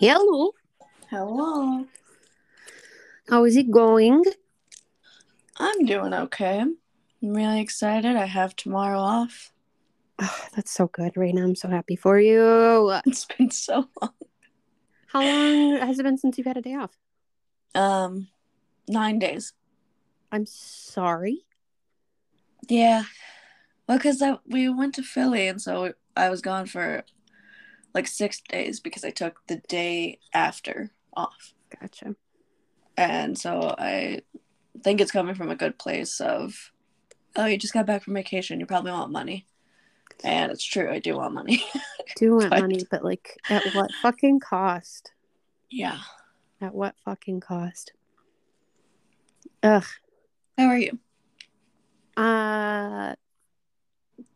Hello. Hello. How is it going? I'm doing okay. I'm really excited. I have tomorrow off. Oh, that's so good, Raina. I'm so happy for you. It's been so long. How long has it been since you've had a day off? Um, nine days. I'm sorry. Yeah. Well, because we went to Philly, and so I was gone for like six days because I took the day after off. Gotcha. And so I think it's coming from a good place of, oh, you just got back from vacation. You probably want money. And it's true. I do want money. Do want But- money, but like at what fucking cost? yeah. At what fucking cost? Ugh. How are you? Uh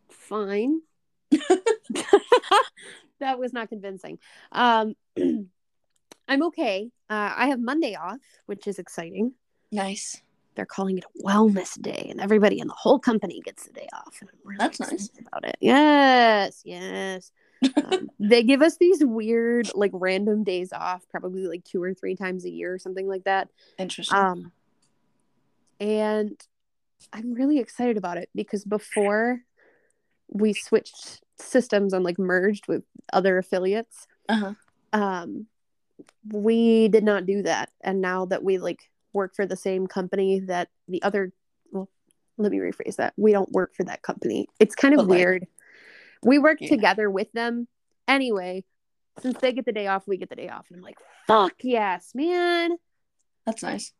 fine. that was not convincing. Um I'm okay. Uh, I have Monday off, which is exciting. Nice. They're calling it a wellness day, and everybody in the whole company gets the day off. And I'm really That's nice. about it. Yes, yes. Um, they give us these weird, like random days off, probably like two or three times a year or something like that. Interesting. Um, and I'm really excited about it because before we switched systems and like merged with other affiliates, uh-huh. um, we did not do that. And now that we like work for the same company that the other, well, let me rephrase that. We don't work for that company. It's kind of But, like- weird. We work Yeah. together with them anyway. Since they get the day off, we get the day off, and I'm like, "Fuck yes, man!" That's nice.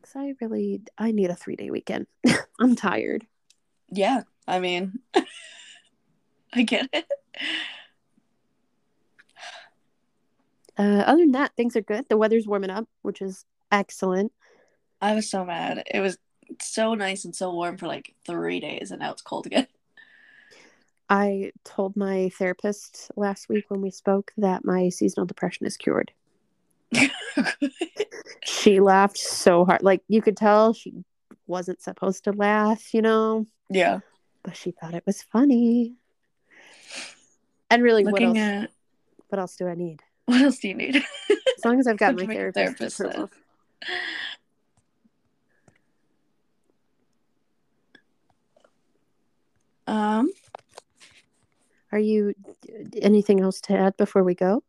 Because I really, I need a three day weekend. I'm tired. Yeah. I mean, I get it. Uh, other than that, things are good. The weather's warming up, which is excellent. I was so mad. It was so nice and so warm for like three days, and now it's cold again. I told my therapist last week when we spoke that my seasonal depression is cured. She laughed so hard. Like you could tell she wasn't supposed to laugh, you know, yeah. but she thought it was funny. And really, what else, at what else do I need? what else do you need? As long as I've got my therapist, therapist approval. um, Are you anything else to add before we go?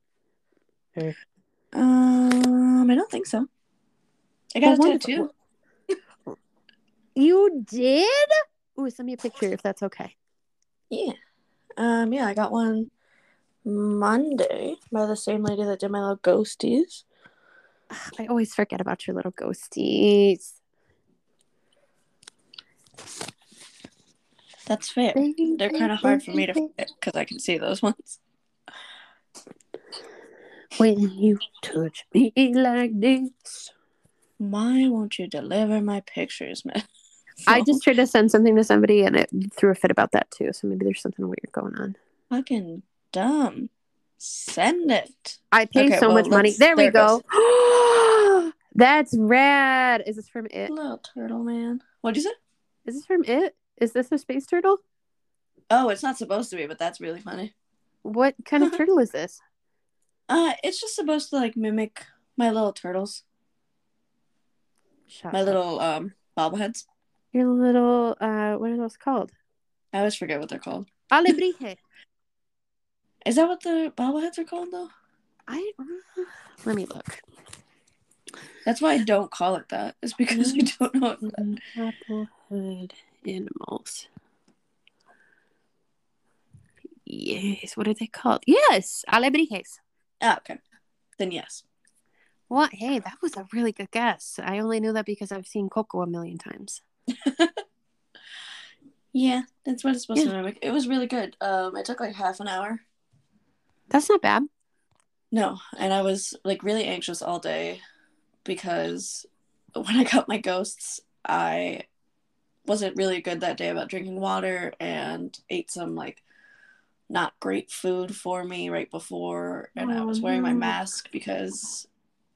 um, I don't think so. I got Oh, a tattoo. You did? Ooh, send me a picture if that's okay. Yeah. Um, yeah, I got one Monday by the same lady that did my little ghosties. I always forget about your little ghosties. That's fair. They're kind of hard for me to forget because I can see those ones. When you touch me like this. Why won't you deliver my pictures, man? I just tried to send something to somebody and it threw a fit about that too. So maybe there's something weird going on. fucking dumb. Send it. I pay Okay, so well, much money. let's- There we go. That's rad. Is this from it? Little turtle man. What'd you say? Is this from it? Is this a space turtle? Oh, it's not supposed to be, but that's really funny. What kind of turtle is this? Uh, it's just supposed to like mimic my little turtles, Shut my up. little um bobbleheads. Your little uh what are those called? I always forget what they're called. Alebrije. Is that what the bobbleheads are called though? I let me look. That's why I don't call it that. It's because I don't know. What Applehead animals. Yes, what are they called? Yes, alebrijes. ah, okay. Then yes. What? Hey, that was a really good guess. I only knew that because I've seen Coco a million times. Yeah, that's what it's supposed Yeah. to mimic. It was really good. Um, it took like half an hour. That's not bad. No, and I was like really anxious all day because when I got my ghosts, I wasn't really good that day about drinking water and ate some like not great food for me right before, and I Oh, was wearing my mask because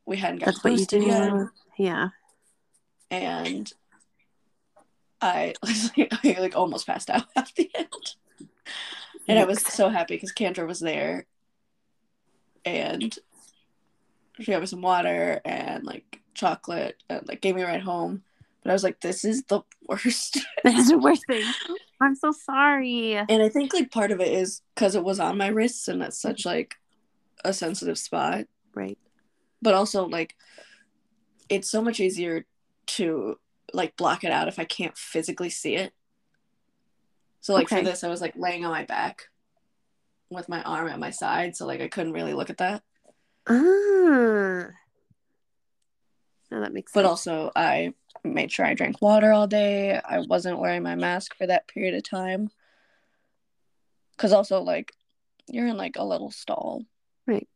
we hadn't got That's what you yet. Yeah. and I, I like almost passed out at the end. And I was so happy because Cantor was there. And she gave me some water and like chocolate and like gave me a ride home. But I was like, this is the worst. this is the worst thing. I'm so sorry. and I think like part of it is because it was on my wrists and that's such like a sensitive spot. Right. But also like it's so much easier to like block it out if I can't physically see it. So like Okay. for this, I was like laying on my back with my arm at my side, so like I couldn't really look at that. Ah. No, that makes But sense. also, I made sure I drank water all day. I wasn't wearing my mask for that period of time. Cause also like you're in like a little stall. Right.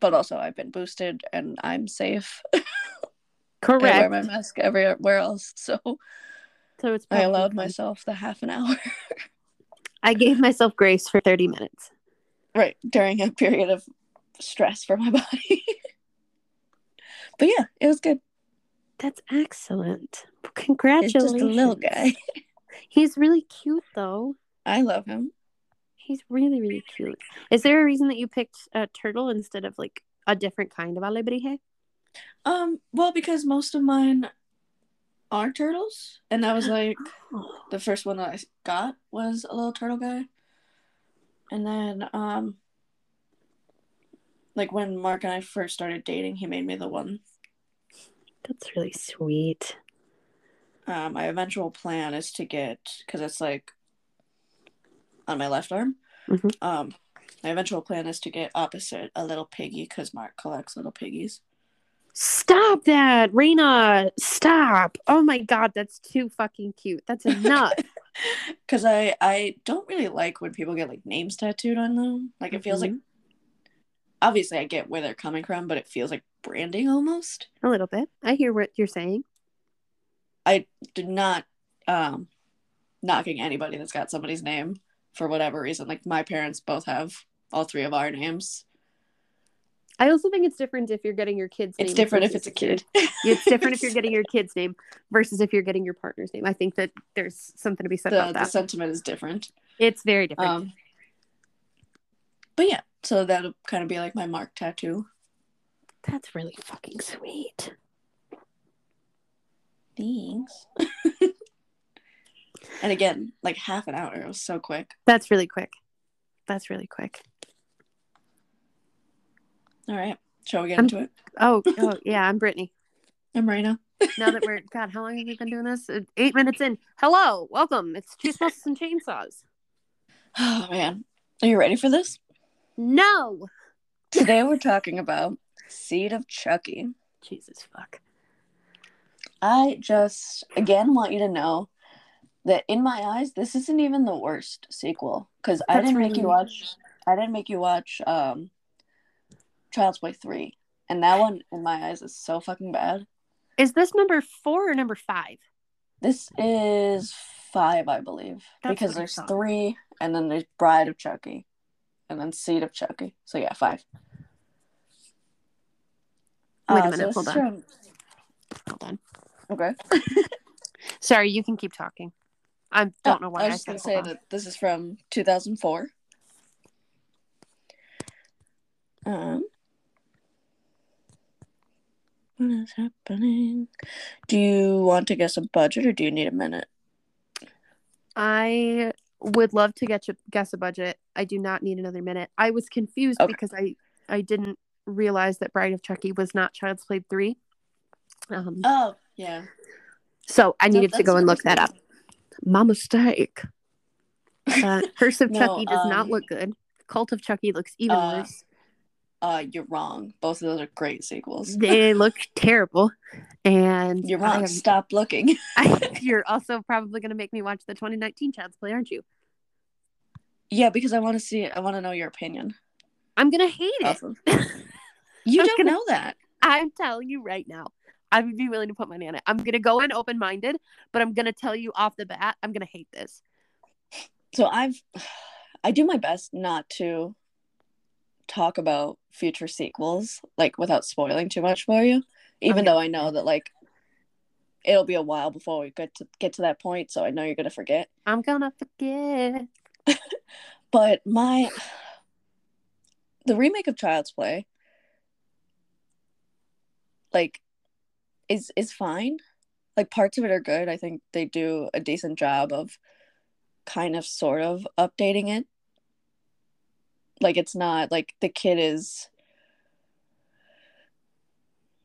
But also I've been boosted and I'm safe. I wear my mask everywhere else. So So it's I allowed myself the half an hour. I gave myself grace for 30 minutes. right. During a period of stress for my body. but yeah, it was good. That's excellent. It's Congratulations. just a little guy. He's really cute though. I love him. He's really, really cute. Is there a reason that you picked a turtle instead of like a different kind of alebrije? Um, well, because most of mine are turtles, and that was like Oh, the first one that I got was a little turtle guy, and then um, like when Mark and I first started dating, he made me the one. that's really sweet. Um, my eventual plan is to get because it's like on my left arm. Mhm. Um, my eventual plan is to get opposite a little piggy because Mark collects little piggies. Stop that, Raina. Stop. Oh my god, that's too fucking cute. That's enough. Because I I don't really like when people get like names tattooed on them. Like it feels like Mhm. obviously I get where they're coming from, but it feels like branding almost. a little bit. I hear what you're saying. I did not um knocking anybody that's got somebody's name for whatever reason. Like my parents both have all three of our names. I also think it's different if you're getting your kid's name. It's different if it's a kid. It's different if you're getting your kid's name versus if you're getting your partner's name. I think that there's something to be said the, about the sentiment is different. it's very different. Um but yeah, so that'll kind of be like my mark tattoo. That's really fucking sweet. Thanks. and again, like half an hour. It was so quick. That's really quick. That's really quick. All right. Shall we get I'm- into it? Oh, oh yeah, I'm Brittany. I'm Marina. Now that we're God, how long have we been doing this? Uh, Eight minutes in. Hello, welcome. It's Two Smells and Chainsaws. Oh man. Are you ready for this? No. Today we're talking about Seed of Chucky. Jesus fuck. I just again want you to know that in my eyes, this isn't even the worst sequel. Because I didn't make you watch I didn't make you watch um Child's Play 3. And that one in my eyes is so fucking bad. Is this number four or number five? This is five, I believe. That's because there's three and then there's Bride of Chucky. And then Seed of Chucky. So yeah, five. Wait a Uh, minute, so hold on. from- Hold on. okay. Sorry, you can keep talking. I don't know why Oh, I I, was just gonna say on. that this is from 2004. Um, what is happening? Do you want to guess a budget, or do you need a minute? I would love to get you guess a budget. I do not need another minute. I was confused Okay. because I I didn't realize that Bride of Chucky was not Child's Play three. Um, Oh, yeah. so I needed to go and look that up. My mistake. Uh, Curse of No, Chucky does not um, look good. Cult of Chucky looks even Uh, worse. Uh, you're wrong. Both of those are great sequels. They look terrible, and You're wrong. am- Stop looking. I, you're also probably going to make me watch the 2019 Child's Play, aren't you? yeah, because I want to see. I want to know your opinion. I'm going to hate it. You don't gonna- know that. I'm telling you right now. I would be willing to put money on it. I'm gonna go in open minded, but I'm gonna tell you off the bat, I'm gonna hate this. so i've i do my best not to talk about future sequels like without spoiling too much for you even Okay. though i know that like it'll be a while before we get to get to that point so i know you're gonna forget I'm gonna forget. but my the remake of child's play like is is fine. Like parts of it are good. I think they do a decent job of kind of sort of updating it. Like it's not like the kid is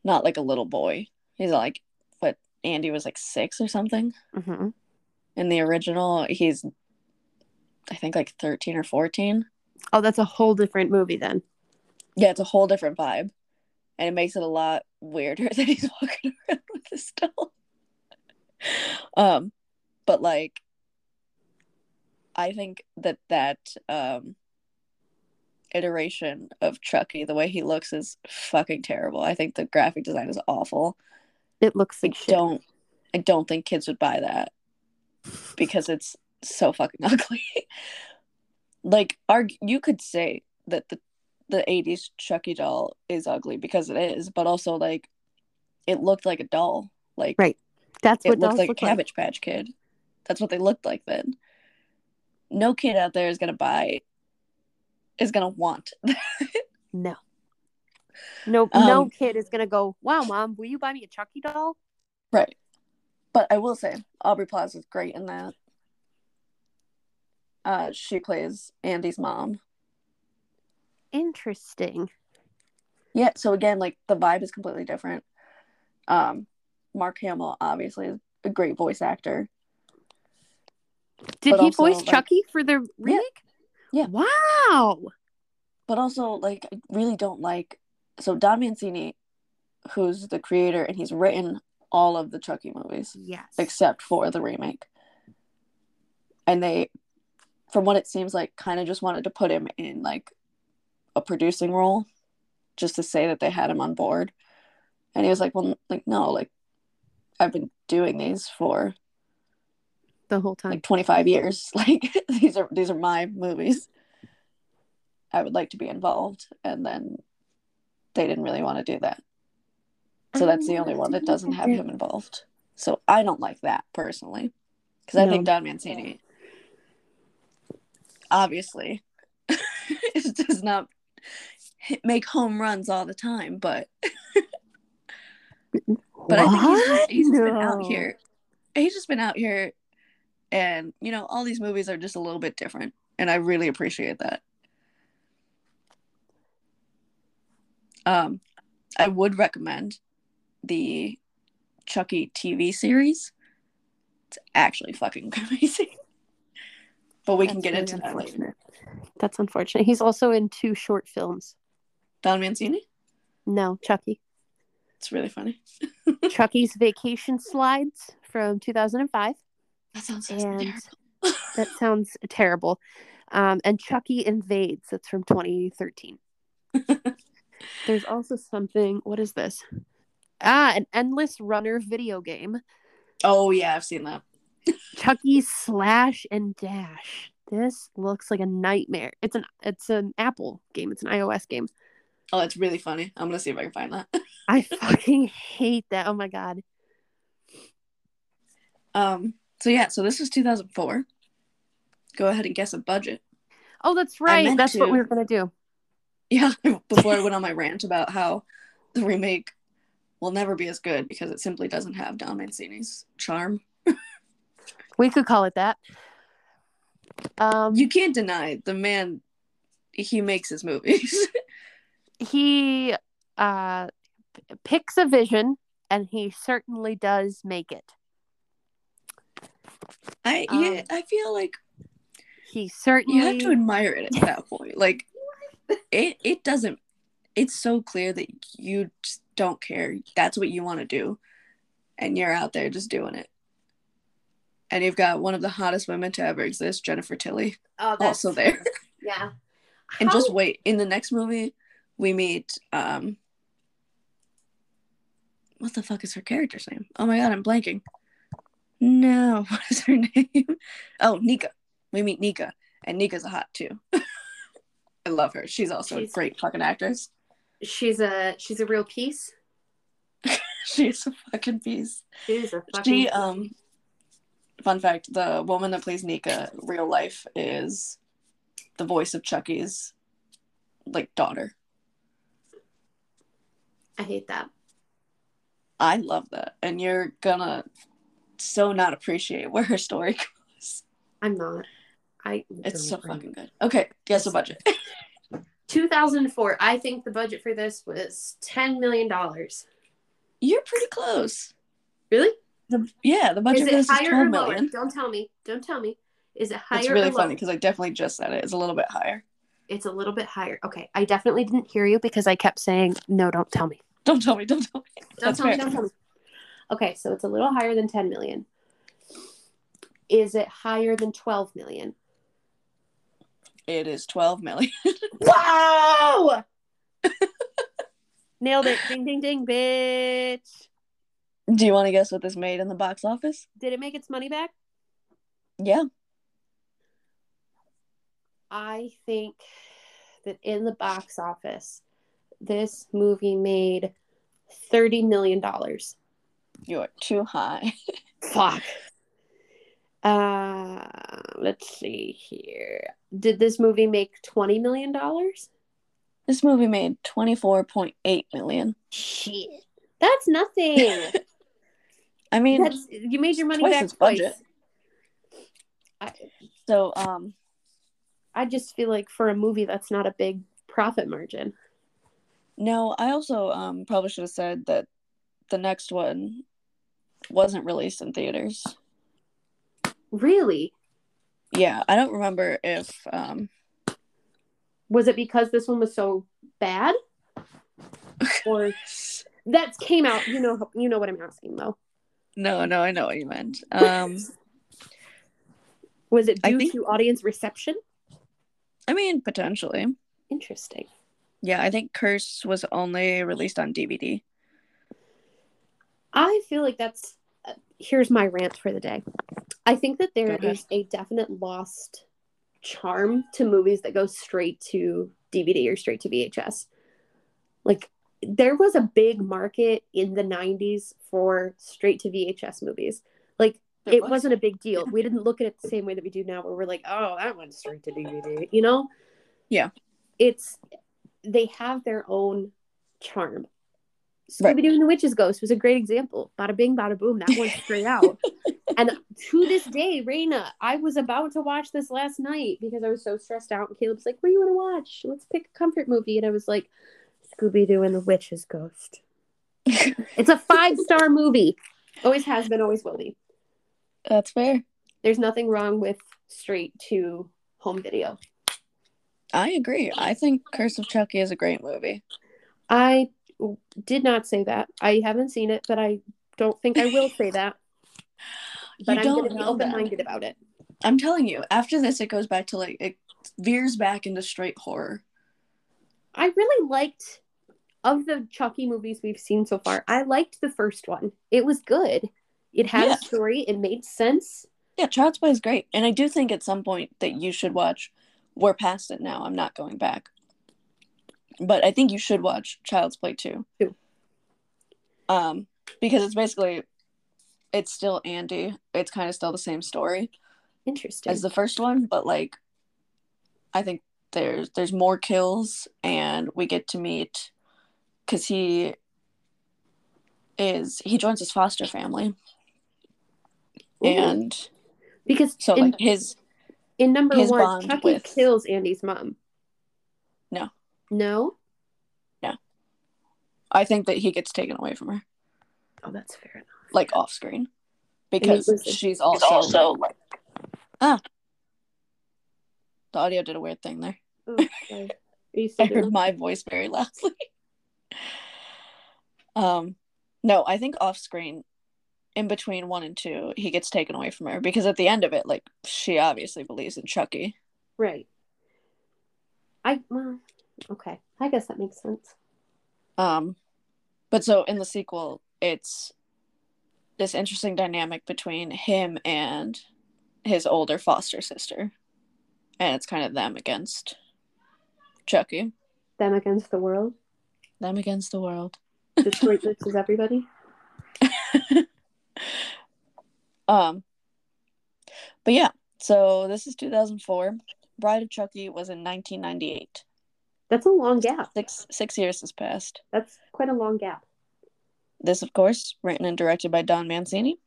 not like a little boy. He's like what Andy was like 6 or something. hmm In the original, he's I think like 13 or 14. Oh, that's a whole different movie then. Yeah, it's a whole different vibe. And it makes it a lot weirder that he's walking around with this doll. um, but like I think that that um iteration of Chucky, the way he looks is fucking terrible. I think the graphic design is awful. It looks I like shit. don't I don't think kids would buy that because it's so fucking ugly. like arg- you could say that the the 80s Chucky doll is ugly because it is, but also like it looked like a doll. Like Right. That's it what looked dolls like a look like. cabbage patch kid. That's what they looked like then. No kid out there is gonna buy is gonna want. No. No, no Um, kid is gonna go. Wow, mom, will you buy me a Chucky doll? right. But I will say Aubrey Plaza is great in that. Uh she plays Andy's mom. Interesting. Yeah, so again, like the vibe is completely different. Um, Mark Hamill obviously is a great voice actor. Did But he also, voice like- Chucky for the remake? Yeah. Wow. But also, like, I really don't like. So Don Mancini, who's the creator, and he's written all of the Chucky movies Yes. except for the remake. And they, from what it seems like, kind of just wanted to put him in like a producing role, just to say that they had him on board. And he was like, "Well, like no, like I've been doing these for the whole time. like 25 years. Like these are these are my movies. I would like to be involved and then they didn't really want to do that. So that's the oh, only one that doesn't have him involved. So i don't like that personally because i No. think don mancini obviously does not make home runs all the time but but i think he's just, he's just been out here he's just been out here and you know all these movies are just a little bit different and i really appreciate that um i would recommend the chucky tv series it's actually fucking amazing but we can get really into that later. That's unfortunate. He's also in two short films. don mancini No, Chucky. it's really funny Chucky's Vacation Slides from 2005. That sounds And- terrible. That sounds terrible. Um, and Chucky Invades. That's from 2013. There's also something. What is this? Ah, an endless runner video game. oh yeah i've seen that Chucky Slash and Dash. This looks like a nightmare. It's an it's an Apple game. It's an iOS game. oh that's really funny i'm gonna see if i can find that I fucking hate that. Oh my god. um so yeah so this was 2004 go ahead and guess a budget Oh, that's right. That's what we were gonna do. Yeah, before I went on my rant about how the remake will never be as good because it simply doesn't have Don Mancini's charm. We could call it that. Um, You can't deny the man he makes his movies. he uh picks a vision, and he certainly does make it. I yeah, Um, I feel like He certainly you have to admire it at that point. Like it it doesn't it's so clear that you just don't care. That's what you want to do. And you're out there just doing it. And you've got one of the hottest women to ever exist, Jennifer Tilly, oh, also there. Yeah. And How- just wait. In the next movie, we meet um what the fuck is her character's name? Oh my god, I'm blanking. No, what is her name? Oh, Nica. We meet Nica, and Nica's a hot too. I love her. She's also She's- a great fucking actress. she's a she's a real piece. She's a fucking piece. She's a She um fun fact, the woman that plays Nica real life is the voice of Chucky's like daughter. I hate that. I love that. And you're gonna so not appreciate where her story goes. I'm not. I It's so fucking good. Okay, guess the budget. 2004. I think the budget for this was 10 million dollars. You're pretty close. Really? The, yeah, the budget Is it this is higher or lower? million. Don't tell me. Don't tell me. Is it higher It's really funny because I definitely just said it. It's a little bit higher. It's a little bit higher. Okay, I definitely didn't hear you because I kept saying no. Don't tell me. Don't tell me. Don't tell me. Don't That's tell me. Don't tell me. Okay, so it's a little higher than 10 million. Is it higher than 12 million? It is 12 million. Wow! Nailed it. Ding, ding, ding, bitch. Do you want to guess what this made in the box office? Did it make its money back? Yeah. I think that in the box office, this movie made $30 million. You're too high. Fuck. Uh, let's see here. Did this movie make $20 million? This movie made 24.8 million. Shit. That's nothing. I mean, That's you made your money twice back twice. budget. I, so um I just feel like for a movie that's not a big profit margin. no, I also um probably should have said that the next one wasn't released in theaters. Really? Yeah, I don't remember if um Was it because this one was so bad? Or that came out, you know you know what I'm asking though. no, no, I know what you meant. Um Was it due think- to audience reception? I mean potentially. Interesting. Yeah, I think Curse was only released on DVD. I feel like that's here's my rant for the day. I think that there is a definite lost charm to movies that go straight to DVD or straight to VHS. Like there was a big market in the 90s for straight to VHS movies. Like There it was. wasn't a big deal. We didn't look at it the same way that we do now where we're like, "Oh, that went straight to DVD." You know? Yeah. It's they have their own charm. Right. Scooby Doo and the Witch's Ghost was a great example. Bada bing, bada boom. That went straight out. and to this day, Raina, I was about to watch this last night because I was so stressed out. And Caleb's like, What do you want to watch? Let's pick a comfort movie. And I was like, Scooby Doo and the Witch's Ghost. It's a five star movie. Always has been, always will be. That's fair. There's nothing wrong with straight to home video. I agree. I think Curse of Chucky is a great movie. I did not say that. I haven't seen it, but I don't think I will say that. But You I'm don't going to be open minded about it. I'm telling you, after this, it goes back to like it veers back into straight horror. I really liked of the Chucky movies we've seen so far. I liked the first one. It was good. It had Yeah. a story. It made sense. Yeah, Child's Play is great, and I do think at some point that you should watch. We're past it now. I'm not going back, but I think you should watch Child's Play too. Two. Um, because it's basically, it's still Andy. It's kind of still the same story Interesting. as the first one, but like, I think there's there's more kills, and we get to meet, because he is he joins his foster family, Ooh. and because so in, like his in number his one, bond Chucky with- kills Andy's mom. No. No? Yeah. I think that he gets taken away from her, Oh, that's fair enough. like off screen, because was- she's also, like ah. The audio did a weird thing there. Oh, sorry. Are you I still heard doing my voice very loudly. um, no, I think off screen, in between one and two, he gets taken away from her because at the end of it, like she obviously believes in Chucky. Right. I, well, okay. I guess that makes sense. Um, but so in the sequel, it's this interesting dynamic between him and his older foster sister, and it's kind of them against Chucky, Them against the world. them against the world. Detroit versus everybody. Um, but yeah, so this is 2004. Bride of Chucky was in 1998. That's a long gap. Six six years has passed. That's quite a long gap. this, of course, written and directed by Don Mancini.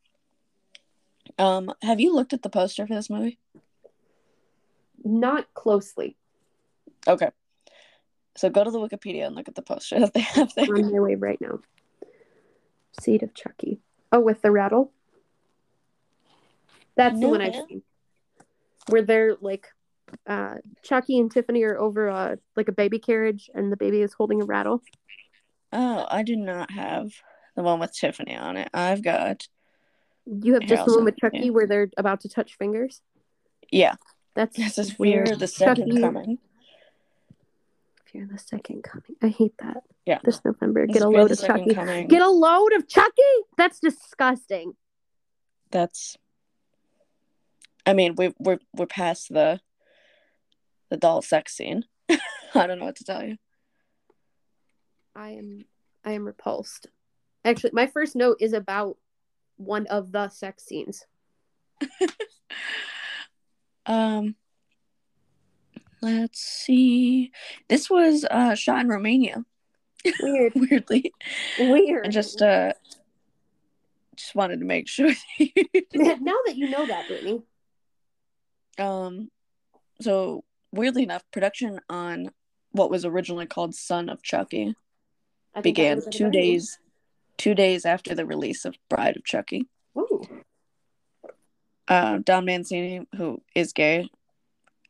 Um, have you looked at the poster for this movie? Not closely. Okay. So go to the Wikipedia and look at the poster that they have there. On my way right now. Seed of Chucky. Oh, with the rattle. That's the No, one I've seen. Where they're like, uh, Chucky and Tiffany are over a like a baby carriage, and the baby is holding a rattle. Oh, I do not have the one with Tiffany on it. I've got You have just the one with it Chucky you. where they're about to touch fingers. yeah. That's This is weird. The Second Chucky, Coming. Fear the second coming. I hate that. Yeah. This November, This get a load of Chucky. Coming. Get a load of Chucky. That's disgusting. That's. I mean, we we're we're past the the doll sex scene. I don't know what to tell you. I am I am repulsed. Actually, my first note is about one of the sex scenes. Um, let's see. This was uh shot in Romania. Weird. Weirdly, Weird. I just uh just wanted to make sure. now that you know that, Brittany. um, so weirdly enough, production on what was originally called Son of Chucky began two days two days after the release of Bride of Chucky. Ooh. Uh, Don Mancini, who is gay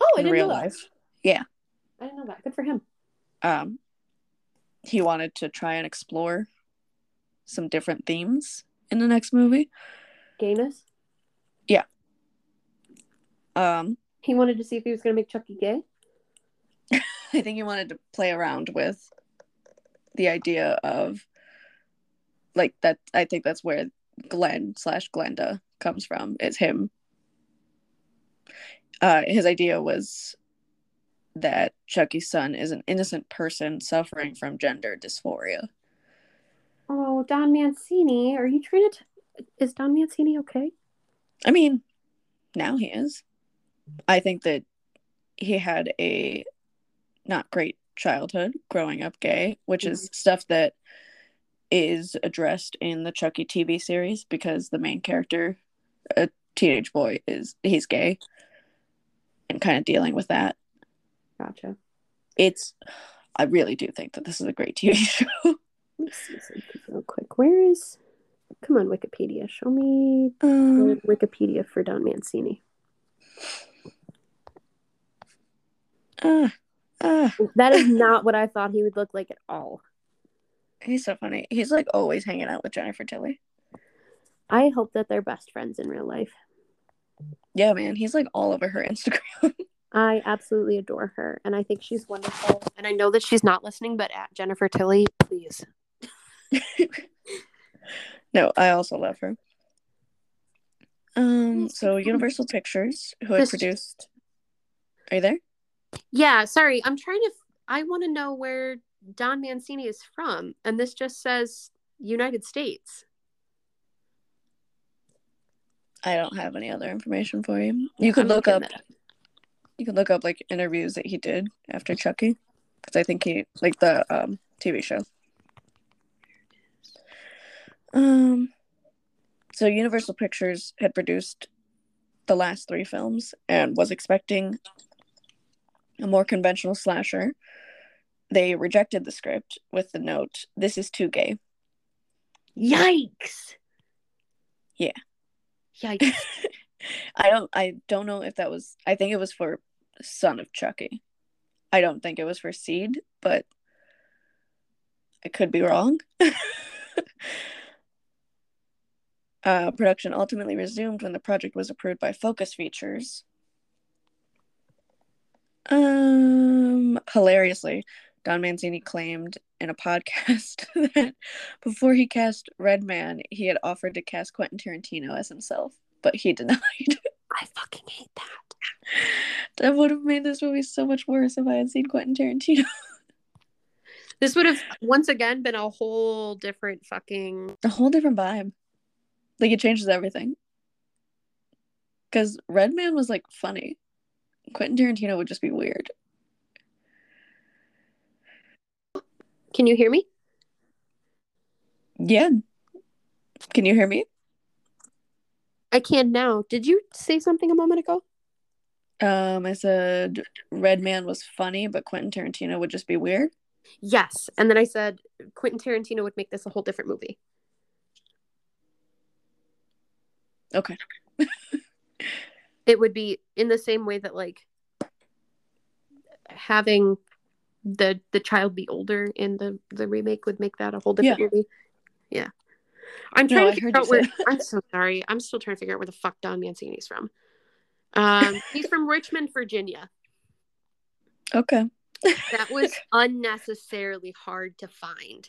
Oh, in real know that. life, yeah, I didn't know that. Good for him. um, he wanted to try and explore some different themes in the next movie. Gayness. Yeah. Um, He wanted to see if he was going to make Chucky gay. I think he wanted to play around with the idea of like that. I think that's where Glenn slash Glenda comes from. Is him. Uh, his idea was that Chucky's son is an innocent person suffering from gender dysphoria. Oh, Don Mancini, are you trying to? T- is Don Mancini okay? I mean, now he is. I think that he had a not great childhood growing up gay, which is stuff that is addressed in the Chucky TV series because the main character, a teenage boy, is he's gay and kind of dealing with that. Gotcha. It's I really do think that this is a great TV show. Let me see something real quick. Where is? Come on, Wikipedia. Show me Um, Wikipedia for Don Mancini. Uh, uh, That is not what I thought he would look like at all. he's so funny. He's like always hanging out with Jennifer Tilly. I hope that they're best friends in real life. Yeah, man, he's like all over her Instagram. I absolutely adore her, and I think she's wonderful. And I know that she's not listening, but at Jennifer Tilly, please. no, I also love her. Um, so so. Universal Pictures, who had produced. Are you there? Yeah, sorry. I'm trying to. I want to know where Don Mancini is from, and this just says United States. I don't have any other information for you. You could I'm look looking up. You could look up like interviews that he did after Chucky, because I think he like the um TV show. Um, so Universal Pictures had produced the last three films and was expecting a more conventional slasher. They rejected the script with the note, "This is too gay." Yikes! Yeah. Yikes! I don't I don't know if that was I think it was for Son of Chucky. I don't think it was for Seed, but I could be wrong. uh, production ultimately resumed when the project was approved by Focus Features. Um, hilariously, Don Mancini claimed in a podcast that before he cast Redman, he had offered to cast Quentin Tarantino as himself, but he denied. I fucking hate that. that would have made this movie so much worse if I had seen Quentin Tarantino. This would have once again been a whole different fucking. a whole different vibe. Like it changes everything. Because Redman was like funny. Quentin Tarantino would just be weird. Can you hear me? Yeah, Can you hear me? I can now. Did you say something a moment ago? Um, I said Redman was funny, but Quentin Tarantino would just be weird. Yes. And then I said Quentin Tarantino would make this a whole different movie. Okay. It would be in the same way that like having the the child be older in the the remake would make that a whole different Yeah. movie. Yeah. I'm trying I to figure out where I'm so sorry. I'm still trying to figure out where the fuck Don Mancini's from. Um he's from Richmond, Virginia. Okay. That was unnecessarily hard to find.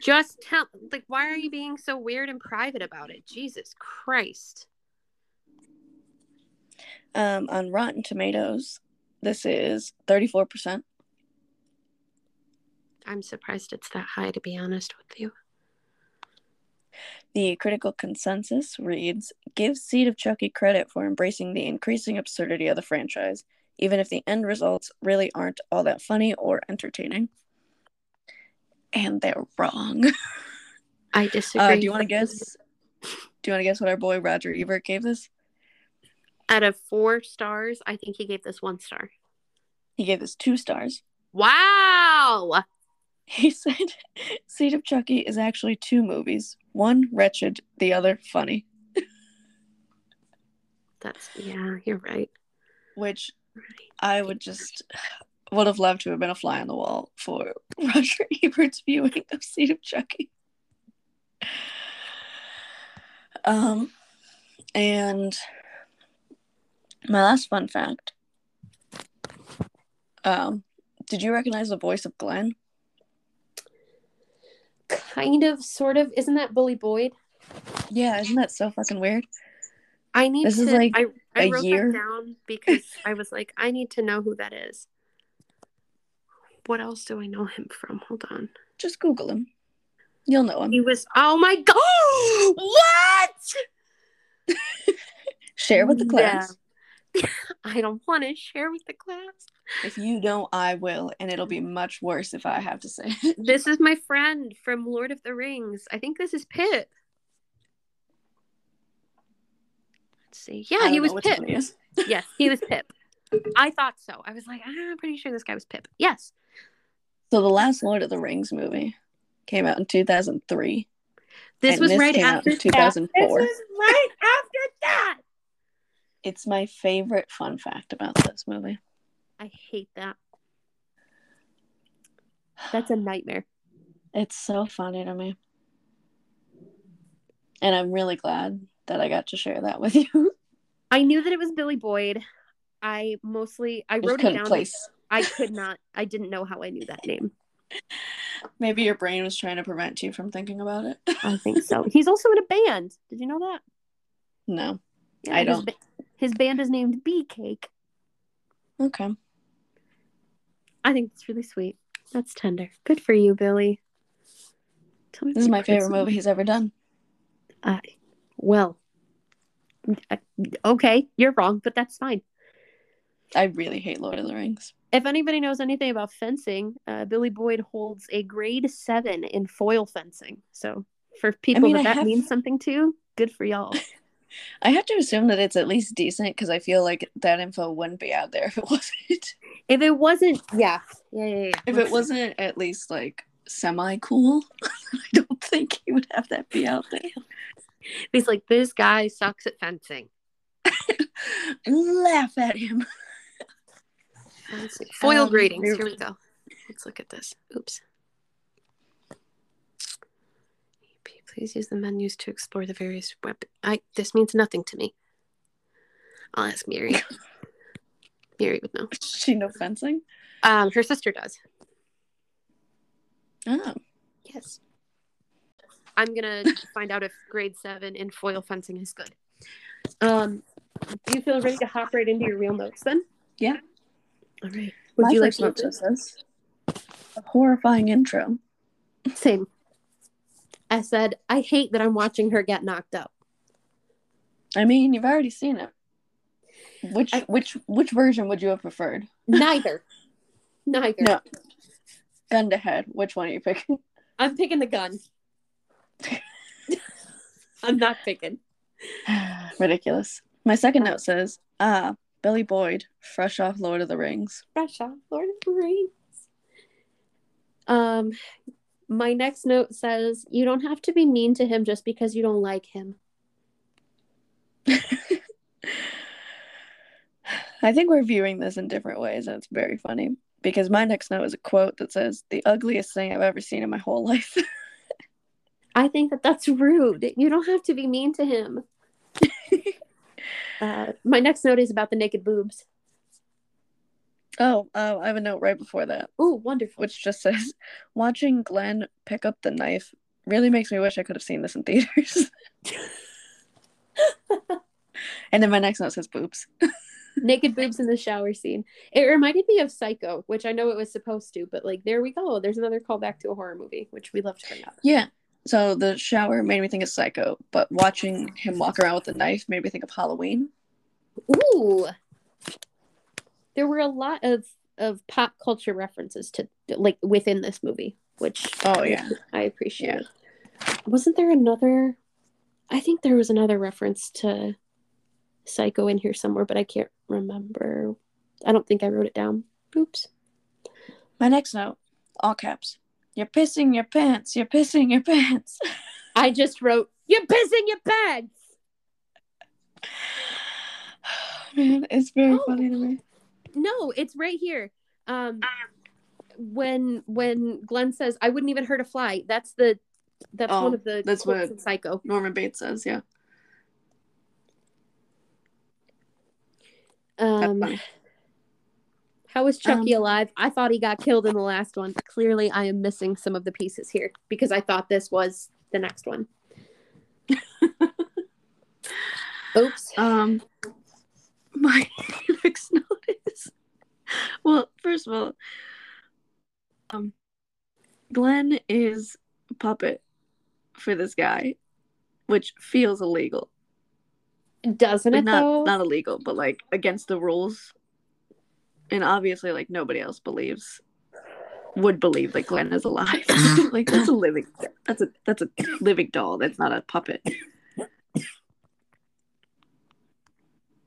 Just tell like why are you being so weird and private about it? Jesus Christ. Um, on Rotten Tomatoes, this is 34%. I'm surprised it's that high to be honest with you. The critical consensus reads Give Seed of Chucky credit for embracing the increasing absurdity of the franchise, even if the end results really aren't all that funny or entertaining. And they're wrong. I disagree. Uh, do you want to guess? Do you want to guess what our boy Roger Ebert gave this? Out of four stars, I think he gave this one star. He gave this two stars. Wow. He said Seed of Chucky is actually two movies one wretched, the other funny. That's yeah, you're right. Which I would just would have loved to have been a fly on the wall for Roger Ebert's viewing of Seed of Chucky. Um, and my last fun fact. Um, did you recognize the voice of Glenn? Kind of, sort of. Isn't that Billy Boyd? Yeah, isn't that so fucking weird? I need This to. is like I, wrote year. that down because I was like, I need to know who that is. What else do I know him from? Hold on. Just Google him. You'll know him. He was. Oh my god! what? Share with the class. I don't want to share with the class. If you don't, I will, and it'll be much worse if I have to say it. This is my friend from Lord of the Rings. I think this is Pip. Let's see. Yeah, he was Pip. he. Yes, he was Pip. I thought so. I was like, "Ah, I'm pretty sure this guy was Pip. Yes. So the last Lord of the Rings movie came out in 2003. This was this right after in 2004. This was right after that. It's my favorite fun fact about this movie. I hate that. That's a nightmare. It's so funny to me. And I'm really glad that I got to share that with you. I knew that it was Billy Boyd. I mostly I Just wrote it down. place. I could not. I didn't know how I knew that name. Maybe your brain was trying to prevent you from thinking about it. I think so. He's also in a band. Did you know that? No. Yeah, I don't. His band is named Beecake. Okay. I think it's really sweet. That's tender. Good for you, Billy. Tell me This is my favorite movie he's ever done. Uh, well, uh, okay, you're wrong, but that's fine. I really hate Lord of the Rings. If anybody knows anything about fencing, uh, Billy Boyd holds a grade seven in foil fencing. So for people mean, that I that have- means something to, good for y'all. I have to assume that it's at least decent because I feel like that info wouldn't be out there if it wasn't. if it wasn't, yeah, yeah, yeah, yeah. if it wasn't at least like semi cool, I don't think he would have that be out there. he's like, this guy sucks at fencing. Laugh at him. Foil Um. Here we go. Let's look at this. Oops. Please use the menus to explore the various web. I this means nothing to me. I'll ask Mary. Mary would know. She know fencing. Um, her sister does. Oh, Yes. I'm gonna find out if grade seven in foil fencing is good. Um, do you feel ready to hop right into your real notes then? Yeah. All right. Would my you like to note just says a horrifying intro. Same. I said, I hate that I'm watching her get knocked up. I mean, you've already seen it. Which I- which which version would you have preferred? Neither. Neither. No. Gun to head. Which one are you picking? I'm picking the gun. I'm not picking. Ridiculous. My second note says, ah, Billy Boyd, fresh off Lord of the Rings. Fresh off Lord of the Rings. Um, my next note says, you don't have to be mean to him just because you don't like him. I think we're viewing this in different ways, and it's very funny because my next note is a quote that says, "The ugliest thing I've ever seen in my whole life." I think that that's rude. You don't have to be mean to him. uh, my next note is about the naked boobs. Oh, uh, I have a note right before that. Oh, wonderful. Which just says, "Watching Glenn pick up the knife really makes me wish I could have seen this in theaters." and then my next note says boobs. naked boobs in the shower scene. It reminded me of Psycho, which I know it was supposed to, but like there we go. There's another callback to a horror movie, which we love to bring up. Yeah. So the shower made me think of Psycho, but watching him walk around with a knife made me think of Halloween. Ooh. There were a lot of of pop culture references to like within this movie, which oh yeah, I appreciate. Yeah. Wasn't there another I think there was another reference to Psycho in here somewhere, but I can't remember. I don't think I wrote it down. Oops. My next note, all caps. You're pissing your pants. You're pissing your pants. I just wrote, You're pissing your pants. Man, it's very oh, funny to me. No, it's right here. Um when when Glenn says, I wouldn't even hurt a fly, that's the that's oh, one of the that's what Psycho. Norman Bates says, yeah. Um, how was Chucky um, alive? I thought he got killed in the last one. Clearly, I am missing some of the pieces here because I thought this was the next one. Oops. Um, my next notice. Well, first of all, um, Glenn is a puppet for this guy, which feels illegal. Doesn't it not, though? Not illegal, but like against the rules. And obviously, like nobody else believes would believe that Glenn is alive. like that's a living that's a that's a living doll. That's not a puppet.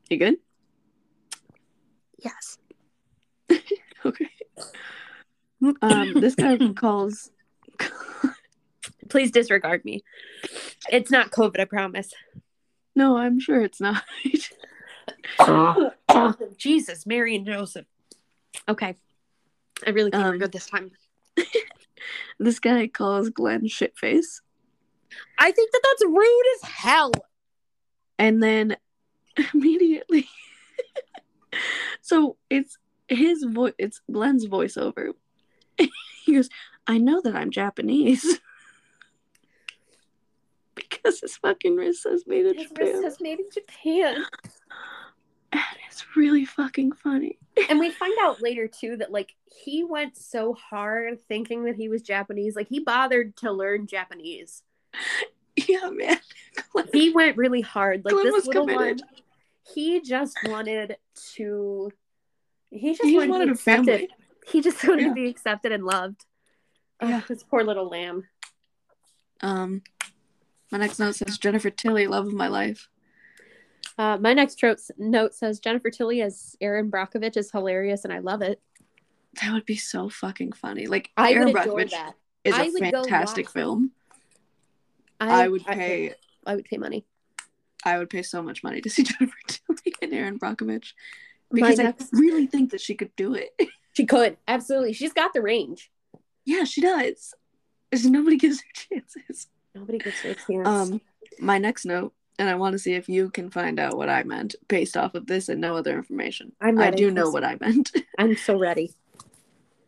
You good? Yes. okay. Um, this guy calls. Please disregard me. It's not COVID, I promise. No, I'm sure it's not. Jesus, Mary and Joseph. Okay. I really think um, this time. this guy calls Glenn shitface. I think that that's rude as hell. And then immediately, so it's his voice, it's Glenn's voiceover. he goes, I know that I'm Japanese because his fucking wrist says made in his Japan. Wrist says made in Japan. And it's really fucking funny. and we find out later too that like he went so hard thinking that he was Japanese. Like he bothered to learn Japanese. Yeah, man. Glenn, he went really hard. Like Glenn this little committed. one. He just wanted to. He just he wanted, wanted a family. He just wanted yeah. to be accepted and loved. Yeah. Oh, this poor little lamb. Um, my next note says Jennifer Tilly, love of my life. Uh, my next tro- note says Jennifer Tilly as Erin Brockovich is hilarious, and I love it. That would be so fucking funny. Like I Erin Brockovich that. is I a fantastic film. I, I, would pay. I would pay money. I would pay so much money to see Jennifer Tilly and Erin Brockovich because. I really think that she could do it. She could absolutely. She's got the range. Yeah, she does. Nobody gives her chances. Nobody gets her chance. Um, my next note, and I want to see if you can find out what I meant based off of this and no other information. I'm ready. I do know what I meant. I'm so ready.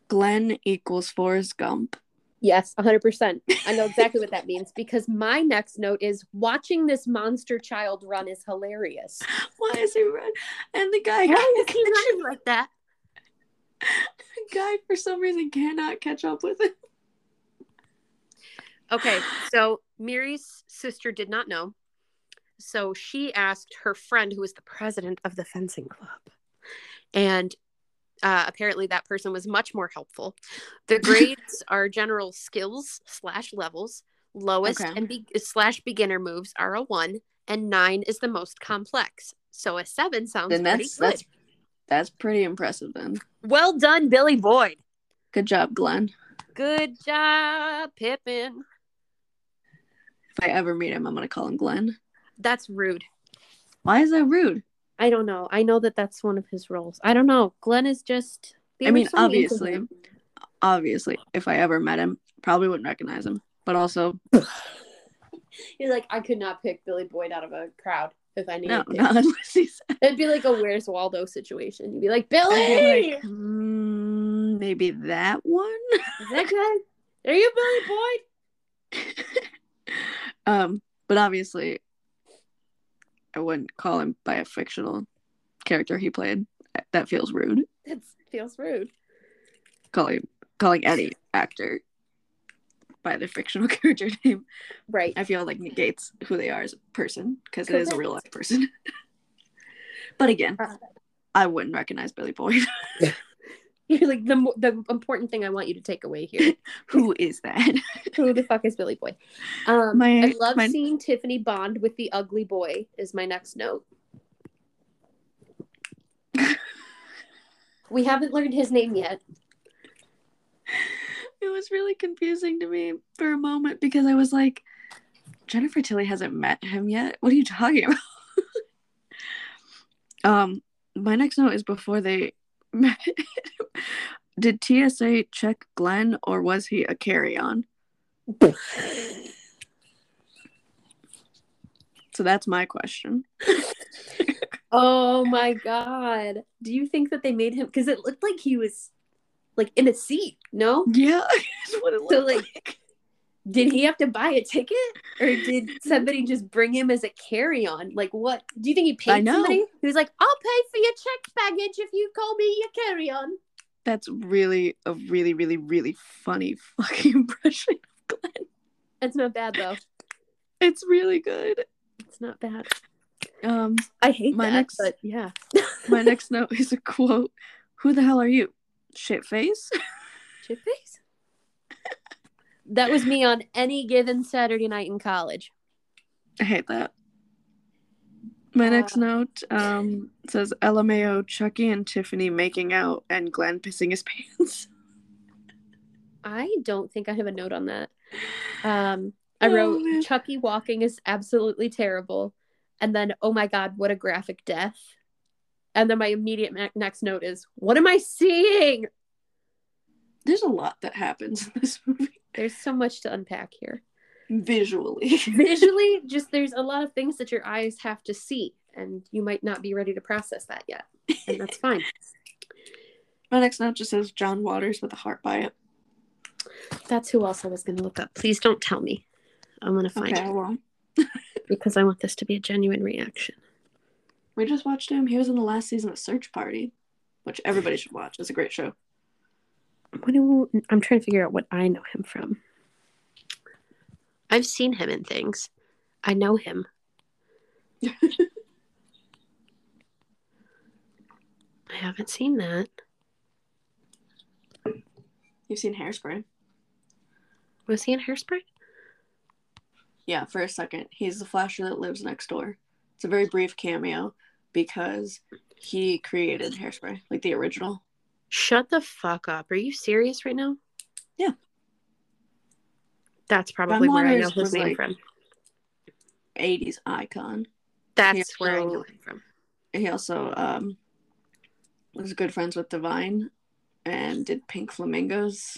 Glenn equals Forrest Gump. Yes, 100%. I know exactly what that means because my next note is watching this monster child run is hilarious. Why is he run? And the guy Why is he running like that? The guy for some reason cannot catch up with him. Okay, so Mary's sister did not know. So she asked her friend, who was the president of the fencing club. And uh, apparently that person was much more helpful. The grades are general skills slash levels, Lowest Okay. and be- slash beginner moves are a one, and nine is the most complex. So a seven sounds Then pretty that's good. that's that's pretty impressive then. Well done, Billy Boyd. Good job, Glenn. Good job, Pippin. If I ever meet him, I'm gonna call him Glenn. That's rude. Why is that rude? I don't know. I know that that's one of his roles. I don't know. Glenn is just. I mean, so obviously, obviously, if I ever met him, probably wouldn't recognize him. But also, You're like, I could not pick Billy Boyd out of a crowd if I needed no, to. not unless he's It'd be like a Where's Waldo situation. You'd be like, Billy, be like, "Hmm, maybe that one. is that guy? Are you Billy Boyd? um, but obviously, I wouldn't call him by a fictional character he played. That feels rude. That feels rude. Calling calling any actor by their fictional character name, Right. I feel like negates who they are as a person because it is a real life person. but again, Uh. I wouldn't recognize Billy Boyd. You're like the the important thing I want you to take away here. who is that? Who the fuck is Billy Boy? Um, My- I love my- seeing Tiffany Bond with the ugly boy. Is my next note. we haven't learned his name yet. it was really confusing to me for a moment because I was like, Jennifer Tilly hasn't met him yet. What are you talking about? um, my next note is before they. Did TSA check Glenn or was he a carry on? So that's my question. Oh my god! Do you think that they made him? Because it looked like he was like in a seat. No, Yeah, what it So, like- like. Did he have to buy a ticket, or did somebody just bring him as a carry-on? Like, what? Do you think he paid somebody? He was like, "I'll pay for your checked baggage if you call me your carry-on." That's really a really, really, really funny fucking impression of Glenn. It's not bad though. It's really good. It's not bad. Um, I hate My that, next- but yeah. my next note is a quote. Who the hell are you? Shit face? Chip face. That was me on any given Saturday night in college. I hate that. My Uh, next note um says LMAO Chucky and Tiffany making out and Glenn pissing his pants. I don't think I have a note on that. Um, I Oh, wrote man. Chucky walking is absolutely terrible, and then oh my god, what a graphic death. And then my immediate ne- next note is, what am I seeing? There's a lot that happens in this movie There's so much to unpack here. visually. Visually, just there's a lot of things that your eyes have to see, and you might not be ready to process that yet, and that's fine. My next note just says John Waters with a heart by it. That's who else I was going to look up. Please don't tell me. I'm going to find Okay, it well, because I want this to be a genuine reaction. we just watched him. He was in the last season of Search Party, which everybody should watch. It's a great show. What do, I'm trying to figure out what I know him from. I've seen him in things. I know him. I haven't seen that. You've seen Hairspray? Was he in Hairspray? Yeah, for a second. He's the flasher that lives next door. It's a very brief cameo because he created Hairspray, like the original. Shut the fuck up. Are you serious right now? Yeah. That's probably where I know his name like- from. 80s icon. That's where I know him from. He also um, was good friends with Divine and did Pink Flamingos.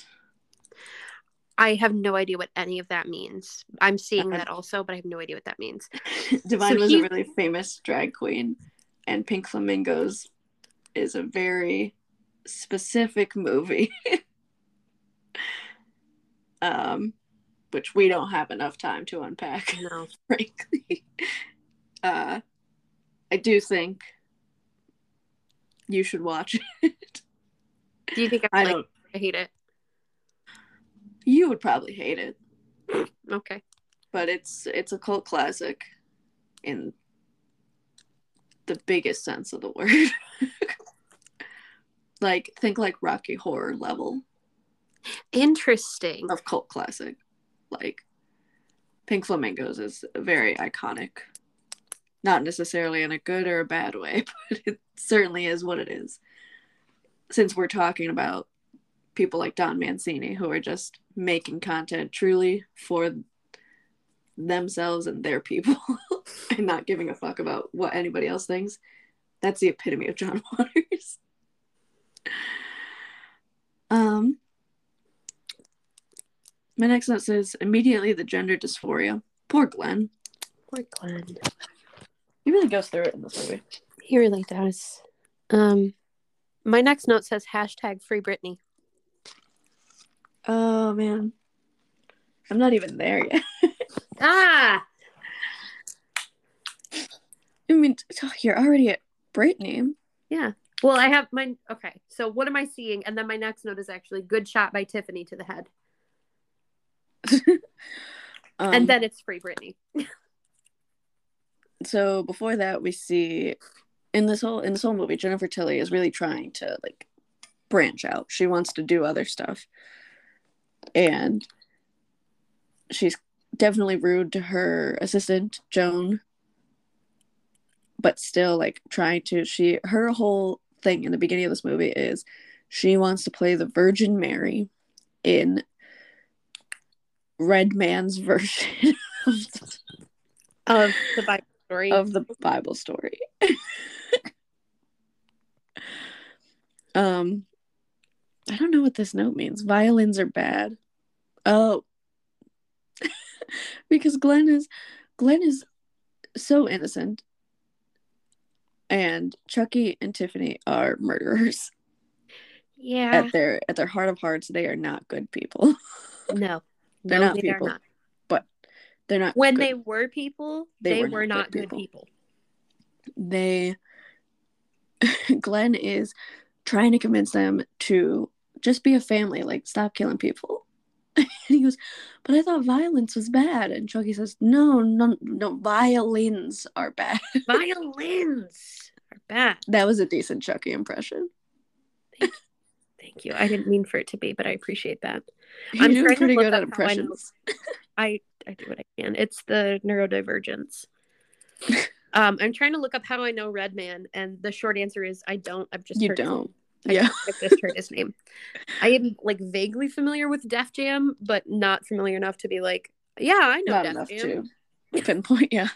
I have no idea what any of that means. I'm seeing that also, but I have no idea what that means. Divine So was he- a really famous drag queen, and Pink Flamingos is a very specific movie. um, which we don't have enough time to unpack, No. frankly. Uh, I do think you should watch it. Do you think I, I like, don't. I hate it? You would probably hate it, Okay. but it's it's a cult classic in the biggest sense of the word. Like think like Rocky Horror level Interesting. of cult classic. Like Pink Flamingos is very iconic. Not necessarily in a good or a bad way, but it certainly is what it is. Since we're talking about people like Don Mancini who are just making content truly for themselves and their people and not giving a fuck about what anybody else thinks. That's the epitome of John Waters. Um my next note says immediately the gender dysphoria. Poor Glenn. Poor Glenn. He really goes through it in this movie. He really does. Um, my next note says hashtag free Britney. Oh man. I'm not even there yet. Ah, I mean, oh, you're already at Britney. yeah. Well, I have my okay. So what am I seeing? And then my next note is actually good shot by Tiffany to the head, Um, and then it's free Britney. so before that we see in this whole in this whole movie jennifer tilly is really trying to like branch out she wants to do other stuff and she's definitely rude to her assistant joan but still like trying to she her whole thing in the beginning of this movie is she wants to play the virgin mary in Redman's version of Of the Bible story. of the Bible story. um, I don't know what this note means. Violins are bad. Oh, because Glenn is Glenn is so innocent, and Chucky and Tiffany are murderers. yeah. At their at their heart of hearts, they are not good people. No. They're no, not they are people. not. but they're not When good. they were people, They they, were were, not not good good people. they Glenn is trying to convince them to just be a family, like stop killing people. and he goes, But I thought violence was bad. And Chucky says, No, no, no, violins are bad. Violins are bad. that was a decent Chucky impression. Thank you. I didn't mean for it to be, but I appreciate that. You're I'm doing pretty good at I impressions. I I do what I can. It's the neurodivergence. um, I'm trying to look up how do I know Redman, and the short answer is I don't. I've just You heard don't. Yeah. I've just heard his name. I am like vaguely familiar with Def Jam, but not familiar enough to be like, yeah, I know Not Def enough Jam. to pinpoint, yeah.